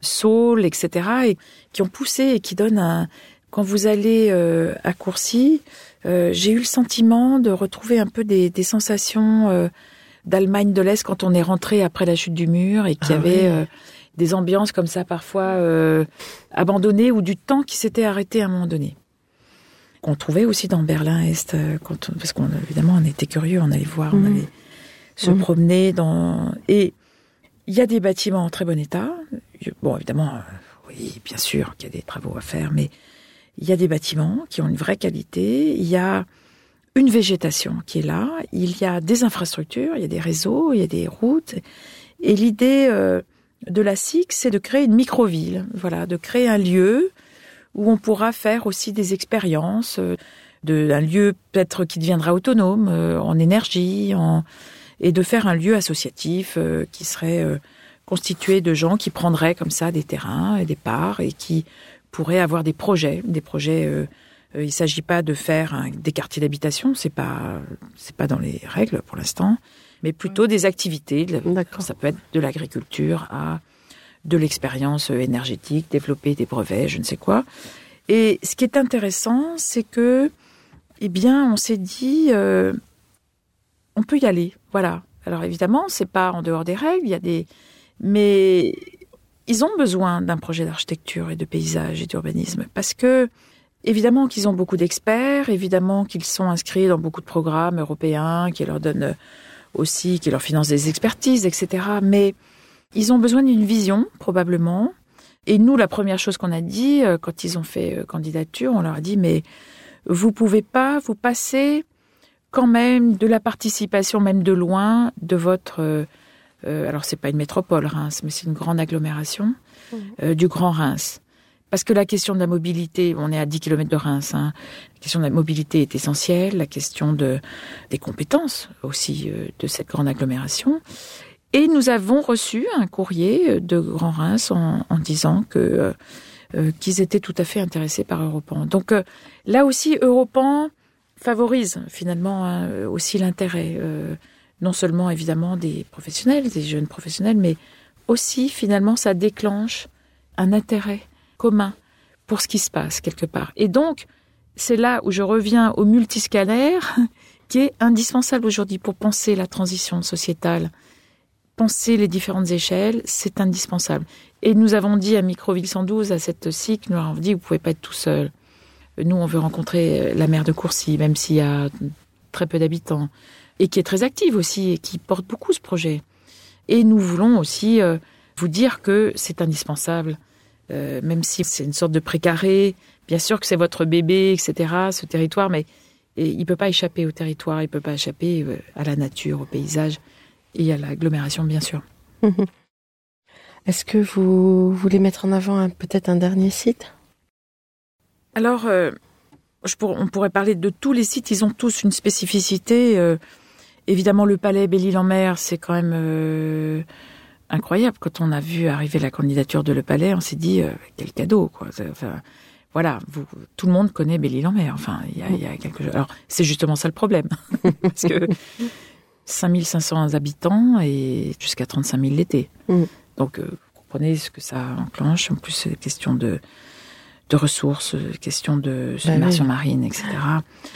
saules, etc., et qui ont poussé et qui donnent un. Quand vous allez euh, à Courcy, euh, j'ai eu le sentiment de retrouver un peu des, des sensations euh, d'Allemagne de l'Est quand on est rentré après la chute du mur et qu'il y Ah avait oui. Des ambiances comme ça parfois euh, abandonnées ou du temps qui s'était arrêté à un moment donné. Qu'on trouvait aussi dans Berlin-Est, euh, quand on- parce qu'on évidemment on était curieux, on allait voir, on Mhm. allait se Mhm. promener dans et il y a des bâtiments en très bon état. Bon, évidemment, euh, oui, bien sûr qu'il y a des travaux à faire, mais il y a des bâtiments qui ont une vraie qualité. Il y a une végétation qui est là. Il y a des infrastructures, il y a des réseaux, il y a des routes. Et l'idée euh, de la SIC, c'est de créer une microville. Voilà, de créer un lieu où on pourra faire aussi des expériences, euh, de un lieu peut-être qui deviendra autonome euh, en énergie, en et de faire un lieu associatif euh, qui serait constitué de gens qui prendraient comme ça des terrains et des parts et qui pourraient avoir des projets, des projets. Il s'agit pas de faire des quartiers d'habitation, c'est pas c'est pas dans les règles pour l'instant, mais plutôt des activités. de la- D'accord. Ça peut être de l'agriculture à de l'expérience énergétique, développer des brevets, je ne sais quoi. Et ce qui est intéressant, c'est que, eh bien, on s'est dit, euh, on peut y aller, voilà. Alors évidemment, c'est pas en dehors des règles, il y a des, mais ils ont besoin d'un projet d'architecture et de paysage et d'urbanisme parce que évidemment qu'ils ont beaucoup d'experts, évidemment qu'ils sont inscrits dans beaucoup de programmes européens qui leur donnent aussi qui leur finance des expertises, etc. Mais ils ont besoin d'une vision, probablement. Et nous, la première chose qu'on a dit, euh, quand ils ont fait euh, candidature, on leur a dit, mais vous pouvez pas vous passer quand même de la participation, même de loin, de votre... Euh, euh, alors, c'est pas une métropole, Reims, mais c'est une grande agglomération, euh, du Grand Reims. Parce que la question de la mobilité, on est à 10 km de Reims, hein, la question de la mobilité est essentielle, la question de, des compétences aussi euh, de cette grande agglomération. Et nous avons reçu un courrier de Grand Reims en, en disant que euh, euh, qu'ils étaient tout à fait intéressés par Europan. Donc euh, là aussi, Europan favorise finalement hein, aussi l'intérêt, euh, non seulement évidemment des professionnels, des jeunes professionnels, mais aussi finalement ça déclenche un intérêt commun pour ce qui se passe quelque part. Et donc, c'est là où je reviens au multiscalaire qui est indispensable aujourd'hui pour penser la transition sociétale, penser les différentes échelles, c'est indispensable. Et nous avons dit à Microville 112, à cette cycle, nous avons dit, vous pouvez pas être tout seul. Nous, on veut rencontrer la maire de Courcy, même s'il y a très peu d'habitants, et qui est très active aussi, et qui porte beaucoup ce projet. Et nous voulons aussi euh, vous dire que c'est indispensable, euh, même si c'est une sorte de précaré. Bien sûr que c'est votre bébé, etc., ce territoire, mais et il peut pas échapper au territoire, il peut pas échapper euh, à la nature, au paysage et à l'agglomération, bien sûr. Est-ce que vous voulez mettre en avant peut-être un dernier site? Alors, euh, je pour- on pourrait parler de tous les sites, ils ont tous une spécificité. euh, évidemment, le palais Belle-Île-en-Mer, c'est quand même incroyable. Quand on a vu arriver la candidature de Le Palais, on s'est dit, euh, quel cadeau, quoi. Enfin, voilà, vous, tout le monde connaît Belle-Île-en-Mer. Enfin, il y a, il y a quelque chose. Alors, c'est justement ça le problème. Parce que 5500 habitants et jusqu'à 35 000 l'été. Mm. Donc, euh, vous comprenez ce que ça enclenche. En plus, c'est des questions de, de ressources, questions de submersion oui. marine, etc.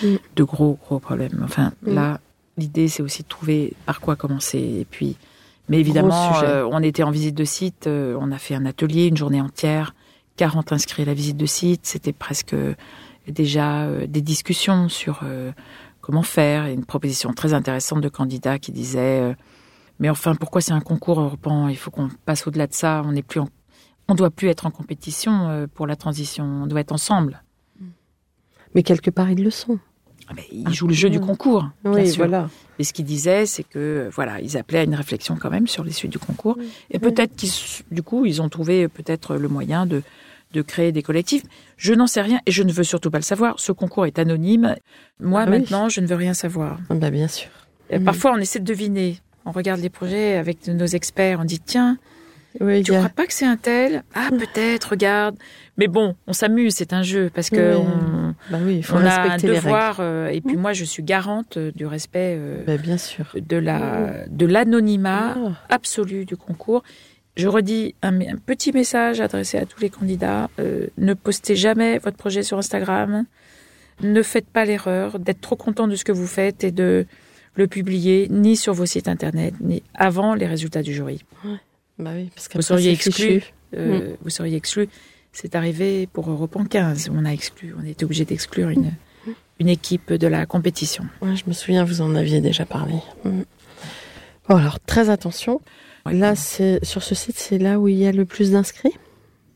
Mm. De gros, gros problèmes. Enfin, Mm. là, l'idée, c'est aussi de trouver par quoi commencer. Et puis, mais évidemment, euh, on était en visite de site, euh, on a fait un atelier, une journée entière, 40 inscrits à la visite de site. C'était presque déjà euh, des discussions sur comment faire, et une proposition très intéressante de candidats qui disait mais enfin pourquoi c'est un concours européen Il faut qu'on passe au-delà de ça. On n'est plus, en- on doit plus être en compétition pour la transition. On doit être ensemble. Mais quelque part, ils le sont. Ah ben, ils jouent le jeu du mm. concours, bien Oui, sûr. voilà. Et ce qu'ils disaient, c'est que voilà, ils appelaient à une réflexion quand même sur les suites du concours. Et peut-être qu'ils, du coup, ils ont trouvé peut-être le moyen de de créer des collectifs. Je n'en sais rien et je ne veux surtout pas le savoir. Ce concours est anonyme. Moi, Ah oui. maintenant, je ne veux rien savoir. Ah bah, bien sûr. Euh, Mhm. Parfois, on essaie de deviner. On regarde les projets avec nos experts. On dit tiens, Oui, tu a- crois pas que c'est un tel? Ah, peut-être. Regarde. Mais bon, on s'amuse. C'est un jeu parce que Oui. on, bah oui, il faut on a un respecter les règles. devoir. euh, et puis moi, je suis garante euh, du respect euh, Bah, bien sûr. de la de l'anonymat Ah. absolu du concours. Je redis un, un petit message adressé à tous les candidats. euh, ne postez jamais votre projet sur Instagram. Ne faites pas l'erreur d'être trop content de ce que vous faites et de le publier ni sur vos sites internet, ni avant les résultats du jury. Bah oui, parce Vous seriez exclu. euh, Vous seriez exclu. C'est arrivé pour Europe en 15. On a exclu. On était obligé d'exclure une, une équipe de la compétition. Ouais, je me souviens, vous en aviez déjà parlé. Mm. Bon, alors, très attention. Là, c'est sur ce site, c'est là où il y a le plus d'inscrits.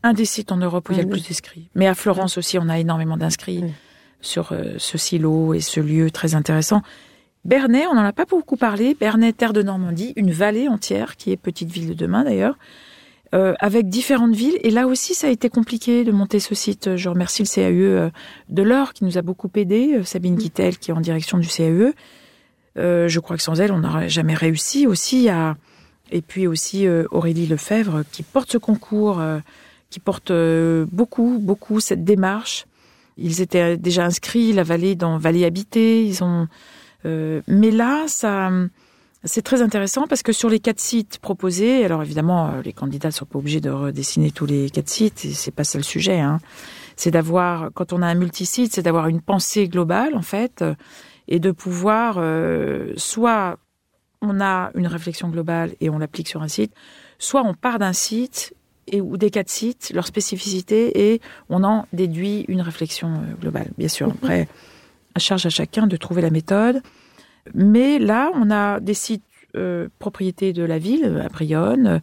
un des sites en Europe où il y a le plus d'inscrits. Mais à Florence aussi, on a énormément d'inscrits sur euh, ce silo et ce lieu très intéressant. Bernay, on n'en a pas beaucoup parlé. Bernay, terre de Normandie, une vallée entière qui est petite ville de demain d'ailleurs, euh, avec différentes villes. Et là aussi, ça a été compliqué de monter ce site. Je remercie le CAE euh, de l'Or qui nous a beaucoup aidé, euh, Sabine Guittel qui est en direction du CAE. Euh, je crois que sans elle, on n'aurait jamais réussi aussi à. Et puis aussi euh, Aurélie Lefebvre qui porte ce concours, euh, qui porte beaucoup, beaucoup cette démarche. Ils étaient déjà inscrits, la vallée dans Vallée habitée. Ils ont, euh, mais là, ça, c'est très intéressant parce que sur les quatre sites proposés, alors évidemment, euh, les candidats ne sont pas obligés de redessiner tous les quatre sites. et C'est pas ça le sujet. Hein. C'est d'avoir, quand on a un multisite, c'est d'avoir une pensée globale en fait, euh, et de pouvoir euh, soit on a une réflexion globale et on l'applique sur un site, soit on part d'un site et, ou des quatre sites, leur spécificité, et on en déduit une réflexion globale. Bien sûr, après, à charge à chacun de trouver la méthode. Mais là, on a des sites euh, propriété de la ville, à Brionne.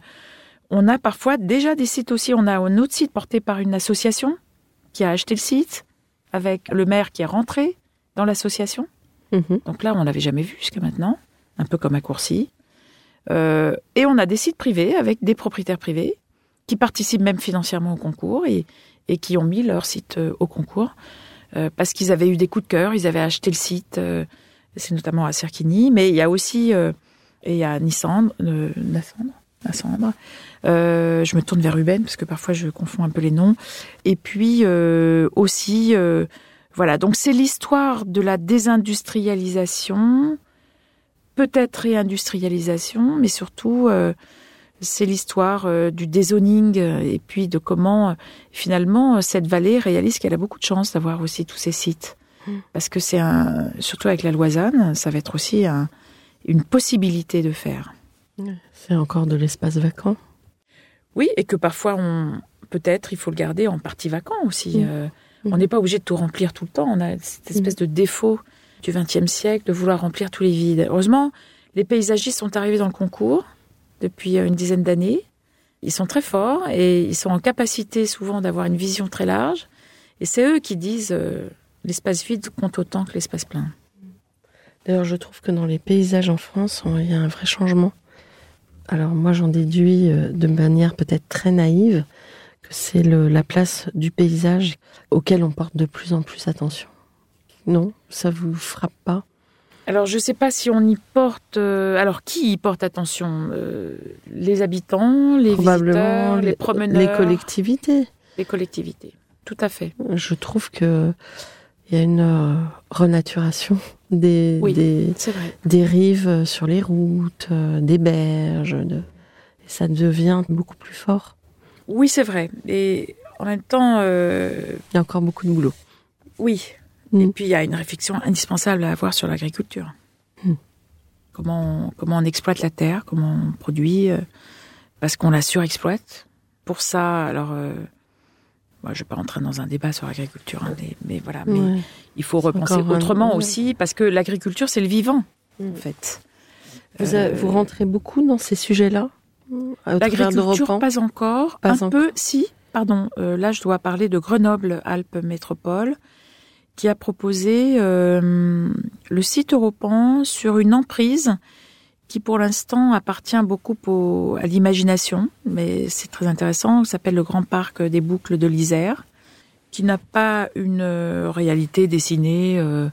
On a parfois déjà des sites aussi. On a un autre site porté par une association qui a acheté le site, avec le maire qui est rentré dans l'association. Mhm. Donc là, on l'avait jamais vu jusqu'à maintenant, un peu comme à Courcy. Euh, et on a des sites privés avec des propriétaires privés qui participent même financièrement au concours et, et qui ont mis leur site euh, au concours euh, parce qu'ils avaient eu des coups de cœur, ils avaient acheté le site. euh, c'est notamment à Cerquigny, mais il y a aussi euh, et il y a Nissandre, euh, Nassandre, Nassandre. Je me tourne vers Ruben parce que parfois je confonds un peu les noms. Et puis aussi, voilà. Donc c'est l'histoire de la désindustrialisation, peut-être réindustrialisation, mais surtout c'est l'histoire euh, du dézoning euh, et puis de comment euh, finalement cette vallée réalise qu'elle a beaucoup de chance d'avoir aussi tous ces sites. Parce que c'est un, surtout avec la Loisanne, ça va être aussi un- une possibilité de faire. C'est encore de l'espace vacant. Oui, et que parfois, on peut-être, il faut le garder en partie vacant aussi. Mm. Euh, Mm. On n'est pas obligé de tout remplir tout le temps. On a cette espèce de défaut du XXe siècle de vouloir remplir tous les vides. Heureusement, les paysagistes sont arrivés dans le concours depuis euh, une dizaine d'années. Ils sont très forts et ils sont en capacité souvent d'avoir une vision très large. Et c'est eux qui disent euh, l'espace vide compte autant que l'espace plein. D'ailleurs, je trouve que dans les paysages en France, il y a un vrai changement. Alors moi, j'en déduis euh, de manière peut-être très naïve que c'est la place du paysage auquel on porte de plus en plus attention. Non, ça vous frappe pas? Alors, je ne sais pas si on y porte. euh, alors, qui y porte attention Euh, Les habitants, les Probablement visiteurs, les, promeneurs, les collectivités. les collectivités. Tout à fait. Je trouve que il y a une euh, renaturation des, Oui. des, rives sur les routes, des berges, de... et ça devient beaucoup plus fort. Oui, c'est vrai. Et en même temps, Il y a encore beaucoup de boulot. oui. Mm. Et puis, il y a une réflexion indispensable à avoir sur l'agriculture. Mm. Comment, comment on exploite la terre, comment on produit, euh, parce qu'on la surexploite. Pour ça, alors, euh, moi, je ne vais pas rentrer dans un débat sur l'agriculture, hein, mais, mais voilà. Mais il faut repenser un- autrement aussi, parce que l'agriculture, c'est le vivant, Mm. en fait. Vous, Euh, vous rentrez beaucoup dans ces sujets-là L'agriculture, d'Europe pas encore. Pas un encore. peu, si. Pardon, euh, là, je dois parler de Grenoble-Alpes Métropole, qui a proposé euh, le site européen sur une emprise qui, pour l'instant, appartient beaucoup au- à l'imagination, mais c'est très intéressant. Ça s'appelle le Grand Parc des Boucles de l'Isère, qui n'a pas une euh, réalité dessinée euh,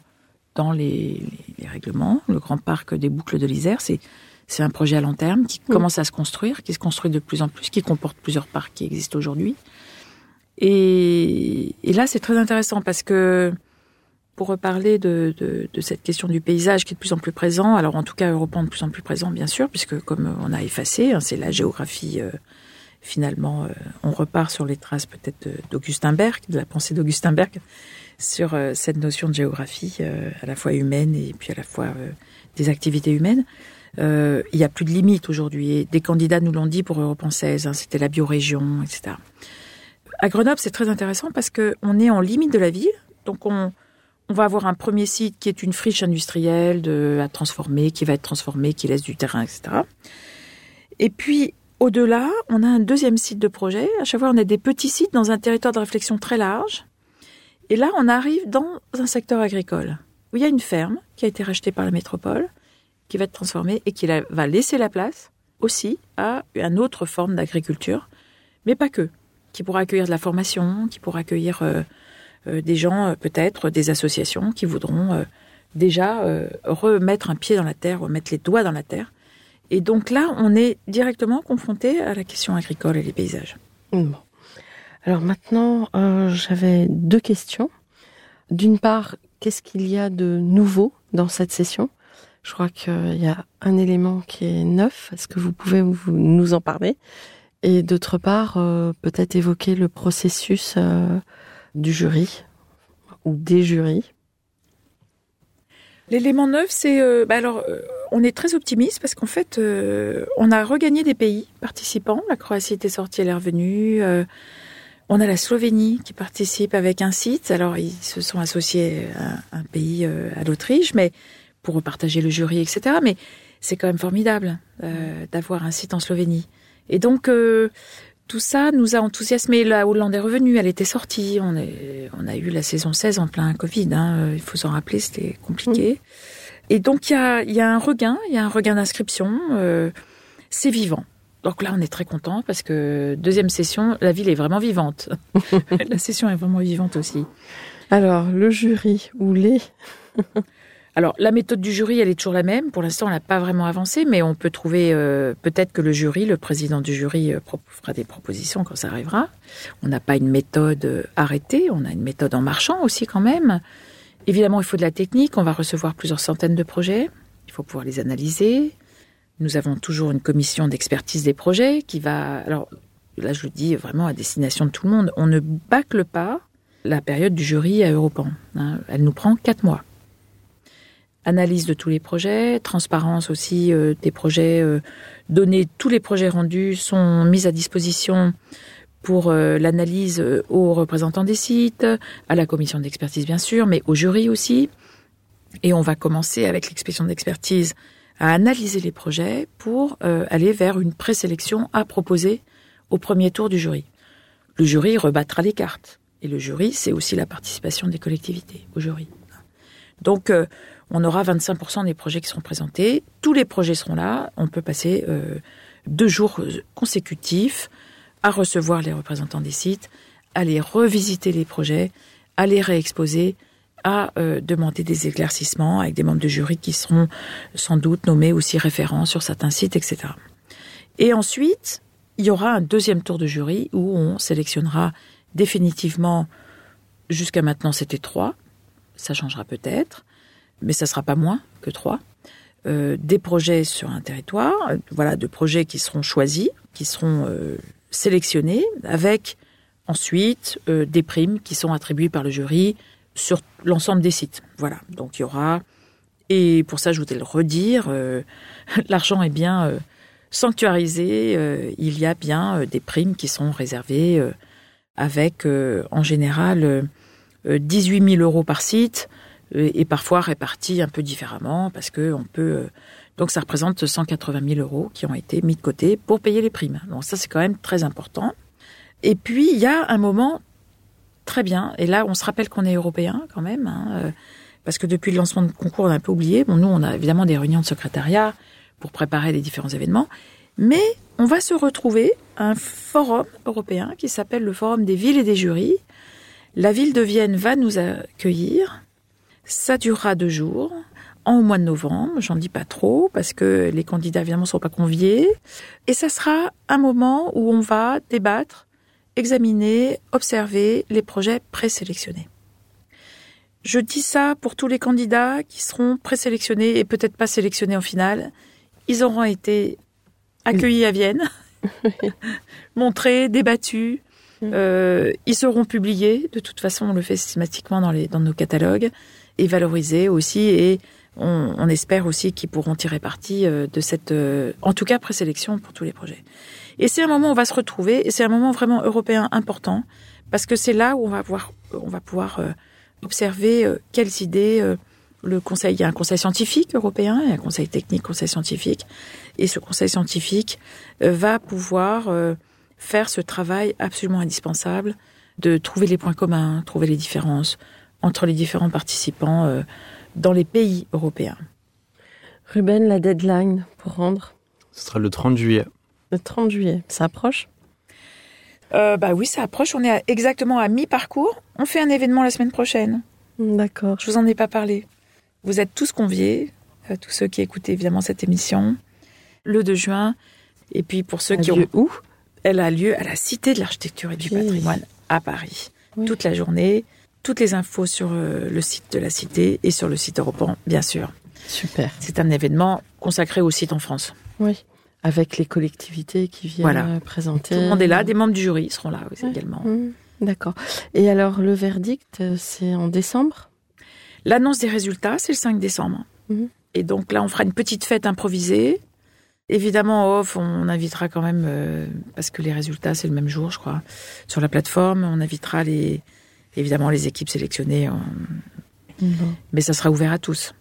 dans les, les- les règlements. Le Grand Parc des Boucles de l'Isère, c'est c'est un projet à long terme qui commence à se construire, qui se construit de plus en plus, qui comporte plusieurs parcs qui existent aujourd'hui. Et, et là, c'est très intéressant parce que pour reparler de, de, de cette question du paysage qui est de plus en plus présent, alors en tout cas européen de plus en plus présent, bien sûr, puisque comme on a effacé, hein, c'est la géographie, euh, finalement, euh, on repart sur les traces peut-être d'Augustin Berg, de la pensée d'Augustin Berg, sur euh, cette notion de géographie euh, à la fois humaine et puis à la fois euh, des activités humaines. Euh, il n'y a plus de limite aujourd'hui. Et des candidats nous l'ont dit pour Europe en 16, hein, c'était la biorégion, etc. À Grenoble, c'est très intéressant parce que on est en limite de la ville, donc on, on va avoir un premier site qui est une friche industrielle de, à transformer, qui va être transformée, qui laisse du terrain, etc. Et puis, au-delà, on a un deuxième site de projet. À chaque fois, on a des petits sites dans un territoire de réflexion très large. Et là, on arrive dans un secteur agricole où il y a une ferme qui a été rachetée par la métropole, qui va être transformée et qui va laisser la place aussi à une autre forme d'agriculture, mais pas que, qui pourra accueillir de la formation, qui pourra accueillir euh, des gens, euh, peut-être des associations qui voudront euh, déjà euh, remettre un pied dans la terre, remettre les doigts dans la terre. Et donc là, on est directement confronté à la question agricole et les paysages. Bon. Alors maintenant, euh, j'avais deux questions. D'une part, qu'est-ce qu'il y a de nouveau dans cette session? Je crois qu'il y a un élément qui est neuf. Est-ce que vous pouvez nous en parler? Et d'autre part, euh, peut-être évoquer le processus euh, du jury ou des jurys. L'élément neuf, c'est euh, bah alors euh, on est très optimiste parce qu'en fait euh, on a regagné des pays participants. La Croatie était sortie, elle est revenue. On a la Slovénie qui participe avec un site. Alors ils se sont associés à un pays, à l'Autriche, mais pour repartager le jury, etc. Mais c'est quand même formidable d'avoir un site en Slovénie. Et donc, tout ça nous a enthousiasmé. La Hollande est revenue, elle était sortie. On, est, on a eu la saison 16 en plein Covid. Hein, il faut s'en rappeler, c'était compliqué. Et donc, il y a, y a, un regain, il y a un regain d'inscription. Euh, c'est vivant. Donc là, on est très content parce que deuxième session, la ville est vraiment vivante. la session est vraiment vivante aussi. Alors, le jury ou les Alors, la méthode du jury, elle est toujours la même. Pour l'instant, elle n'a pas vraiment avancé, mais on peut trouver euh, peut-être que le jury, le président du jury, euh, fera des propositions quand ça arrivera. On n'a pas une méthode euh, arrêtée, on a une méthode en marchant aussi quand même. Évidemment, il faut de la technique. On va recevoir plusieurs centaines de projets. Il faut pouvoir les analyser. Nous avons toujours une commission d'expertise des projets qui va. Alors là, je le dis vraiment à destination de tout le monde. On ne bâcle pas la période du jury à Europan. Hein. Elle nous prend quatre mois analyse de tous les projets, transparence aussi euh, des projets, euh, données, tous les projets rendus sont mis à disposition pour euh, l'analyse aux représentants des sites, à la commission d'expertise bien sûr, mais au jury aussi. Et on va commencer avec l'expression d'expertise à analyser les projets pour aller vers une présélection à proposer au premier tour du jury. Le jury rebattra les cartes. Et le jury, c'est aussi la participation des collectivités au jury. Donc, on aura 25% des projets qui seront présentés. Tous les projets seront là. On peut passer euh, deux jours consécutifs à recevoir les représentants des sites, à aller revisiter les projets, à les réexposer, à euh, demander des éclaircissements avec des membres de jury qui seront sans doute nommés aussi référents sur certains sites, etc. Et ensuite, il y aura un deuxième tour de jury où on sélectionnera définitivement, jusqu'à maintenant c'était trois, ça changera peut-être, mais ça sera pas moins que trois, euh, des projets sur un territoire, euh, voilà, de projets qui seront choisis, qui seront euh, sélectionnés, avec ensuite euh, des primes qui sont attribuées par le jury sur l'ensemble des sites. Voilà, donc il y aura, et pour ça je voudrais le redire, euh, l'argent est bien sanctuarisé, il y a bien des primes qui sont réservées avec en général euh, euh, 18 000 euros par site et parfois répartis un peu différemment parce que on peut. euh, donc ça représente 180 000 euros qui ont été mis de côté pour payer les primes. Donc ça c'est quand même très important. Et puis il y a un moment très bien, et là on se rappelle qu'on est européen quand même, hein, euh, parce que depuis le lancement du concours on a un peu oublié. Bon nous on a évidemment des réunions de secrétariat pour préparer les différents événements, mais on va se retrouver à un forum européen qui s'appelle le Forum des villes et des jurys. La ville de Vienne va nous accueillir. Ça durera deux jours, en au mois de novembre. J'en dis pas trop parce que les candidats évidemment ne seront pas conviés. Et ça sera un moment où on va débattre, examiner, observer les projets présélectionnés. Je dis ça pour tous les candidats qui seront présélectionnés et peut-être pas sélectionnés en finale. Ils auront été accueillis à Vienne, montrés, débattus. Euh, ils seront publiés. De toute façon, on le fait systématiquement dans, les, dans nos catalogues et valorisés aussi. Et on, on espère aussi qu'ils pourront tirer parti euh, de cette, euh, en tout cas, présélection pour tous les projets. Et c'est un moment où on va se retrouver. Et c'est un moment vraiment européen important parce que c'est là où on va voir, on va pouvoir euh, observer quelles idées le conseil. Il y a un conseil scientifique européen, a un conseil technique, conseil scientifique, et ce conseil scientifique va pouvoir faire ce travail absolument indispensable de trouver les points communs, trouver les différences entre les différents participants euh, dans les pays européens. Ruben, la deadline pour rendre Ce sera le 30 juillet. le 30 juillet. Ça approche Euh, bah oui, ça approche. On est à- exactement à mi-parcours. On fait un événement la semaine prochaine. D'accord. Je vous en ai pas parlé. Vous êtes tous conviés, euh, tous ceux qui écoutent évidemment cette émission, le 2 juin. Et puis pour ceux Un qui ont lieu où? Elle a lieu à la Cité de l'Architecture et du Oui. Patrimoine à Paris. Oui. Toute la journée. Toutes les infos sur euh, le site de la Cité et sur le site européen, bien sûr. Super. C'est un événement consacré au site en France. Oui. Avec les collectivités qui viennent Voilà. euh, présenter. Tout le monde est là, des membres du jury seront là Ouais. également. Mmh, D'accord. Et alors, le verdict, euh, c'est en décembre? L'annonce des résultats, c'est le 5 décembre. Mhm. Et donc là, on fera une petite fête improvisée. Évidemment, off, on invitera quand même, euh, parce que les résultats, c'est le même jour, je crois, sur la plateforme. On invitera les, évidemment les équipes sélectionnées, en- mais ça sera ouvert à tous.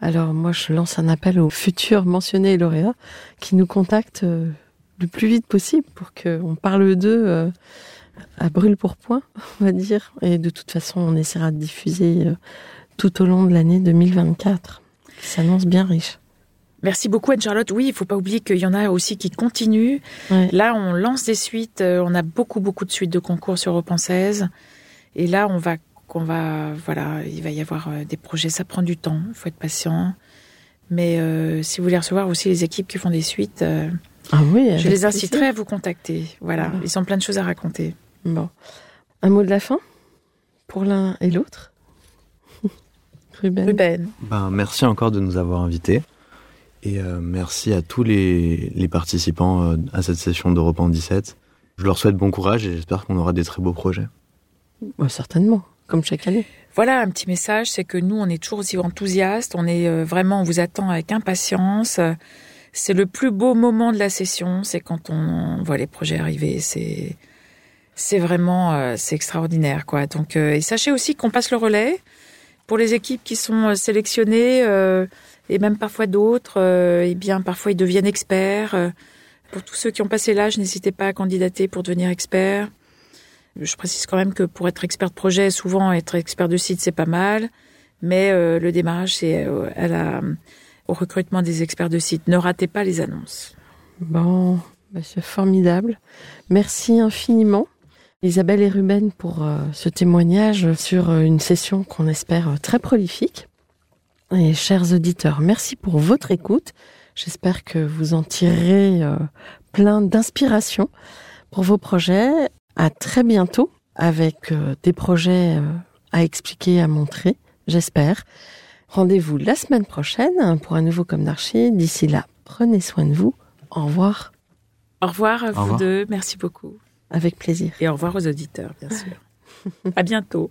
Alors moi, je lance un appel aux futurs mentionnés et lauréats qui nous contactent euh, le plus vite possible pour qu'on parle d'eux euh, à brûle pour point, on va dire. Et de toute façon, on essaiera de diffuser euh, tout au long de l'année 2024, qui s'annonce bien riche. Merci beaucoup Anne-Charlotte. Oui, il faut pas oublier qu'il y en a aussi qui continuent. Ouais. Là, on lance des suites. On a beaucoup, beaucoup de suites de concours sur Europe 16. Et là, on va, qu'on va, voilà, il va y avoir euh, des projets. Ça prend du temps. Il faut être patient. Mais euh, si vous voulez recevoir aussi les équipes qui font des suites, euh, Ah oui, je les plaisir. inciterai à vous contacter. Voilà, ils ont plein de choses à raconter. Bon. Un mot de la fin? Pour l'un et l'autre? Ruben. Ruben. Ben, merci encore de nous avoir invités. Et euh, merci à tous les, les participants euh, à cette session d'Europe en 17. Je leur souhaite bon courage et j'espère qu'on aura des très beaux projets. Bah, certainement, comme chaque année. Voilà un petit message, c'est que nous, on est toujours aussi enthousiastes. On est euh, vraiment, on vous attend avec impatience. C'est le plus beau moment de la session, c'est quand on voit les projets arriver. C'est c'est vraiment euh, c'est extraordinaire, quoi. Donc, euh, et sachez aussi qu'on passe le relais pour les équipes qui sont sélectionnées et même parfois d'autres. bien, parfois ils deviennent experts. Pour tous ceux qui ont passé l'âge, n'hésitez pas à candidater pour devenir expert. Je précise quand même que pour être expert de projet, souvent être expert de site, c'est pas mal. Mais euh, le démarrage, c'est euh, au recrutement des experts de site. Ne ratez pas les annonces. Bon, bah, c'est formidable. Merci infiniment, Isabelle et Ruben, pour euh, ce témoignage sur une session qu'on espère très prolifique. Et chers auditeurs, merci pour votre écoute. J'espère que vous en tirerez plein d'inspiration pour vos projets. À très bientôt avec euh, des projets euh, à expliquer, à montrer, j'espère. Rendez-vous la semaine prochaine pour un nouveau Comme d'Archie. D'ici là, prenez soin de vous. Au revoir, Au revoir à vous revoir. deux. Merci beaucoup. avec plaisir. Et au revoir aux auditeurs, bien sûr. à bientôt.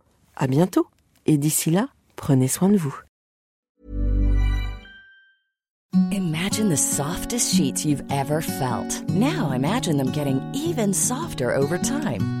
À bientôt. Et d'ici là, prenez soin de vous. Imagine the softest sheets you've ever felt. Now imagine them getting even softer over time.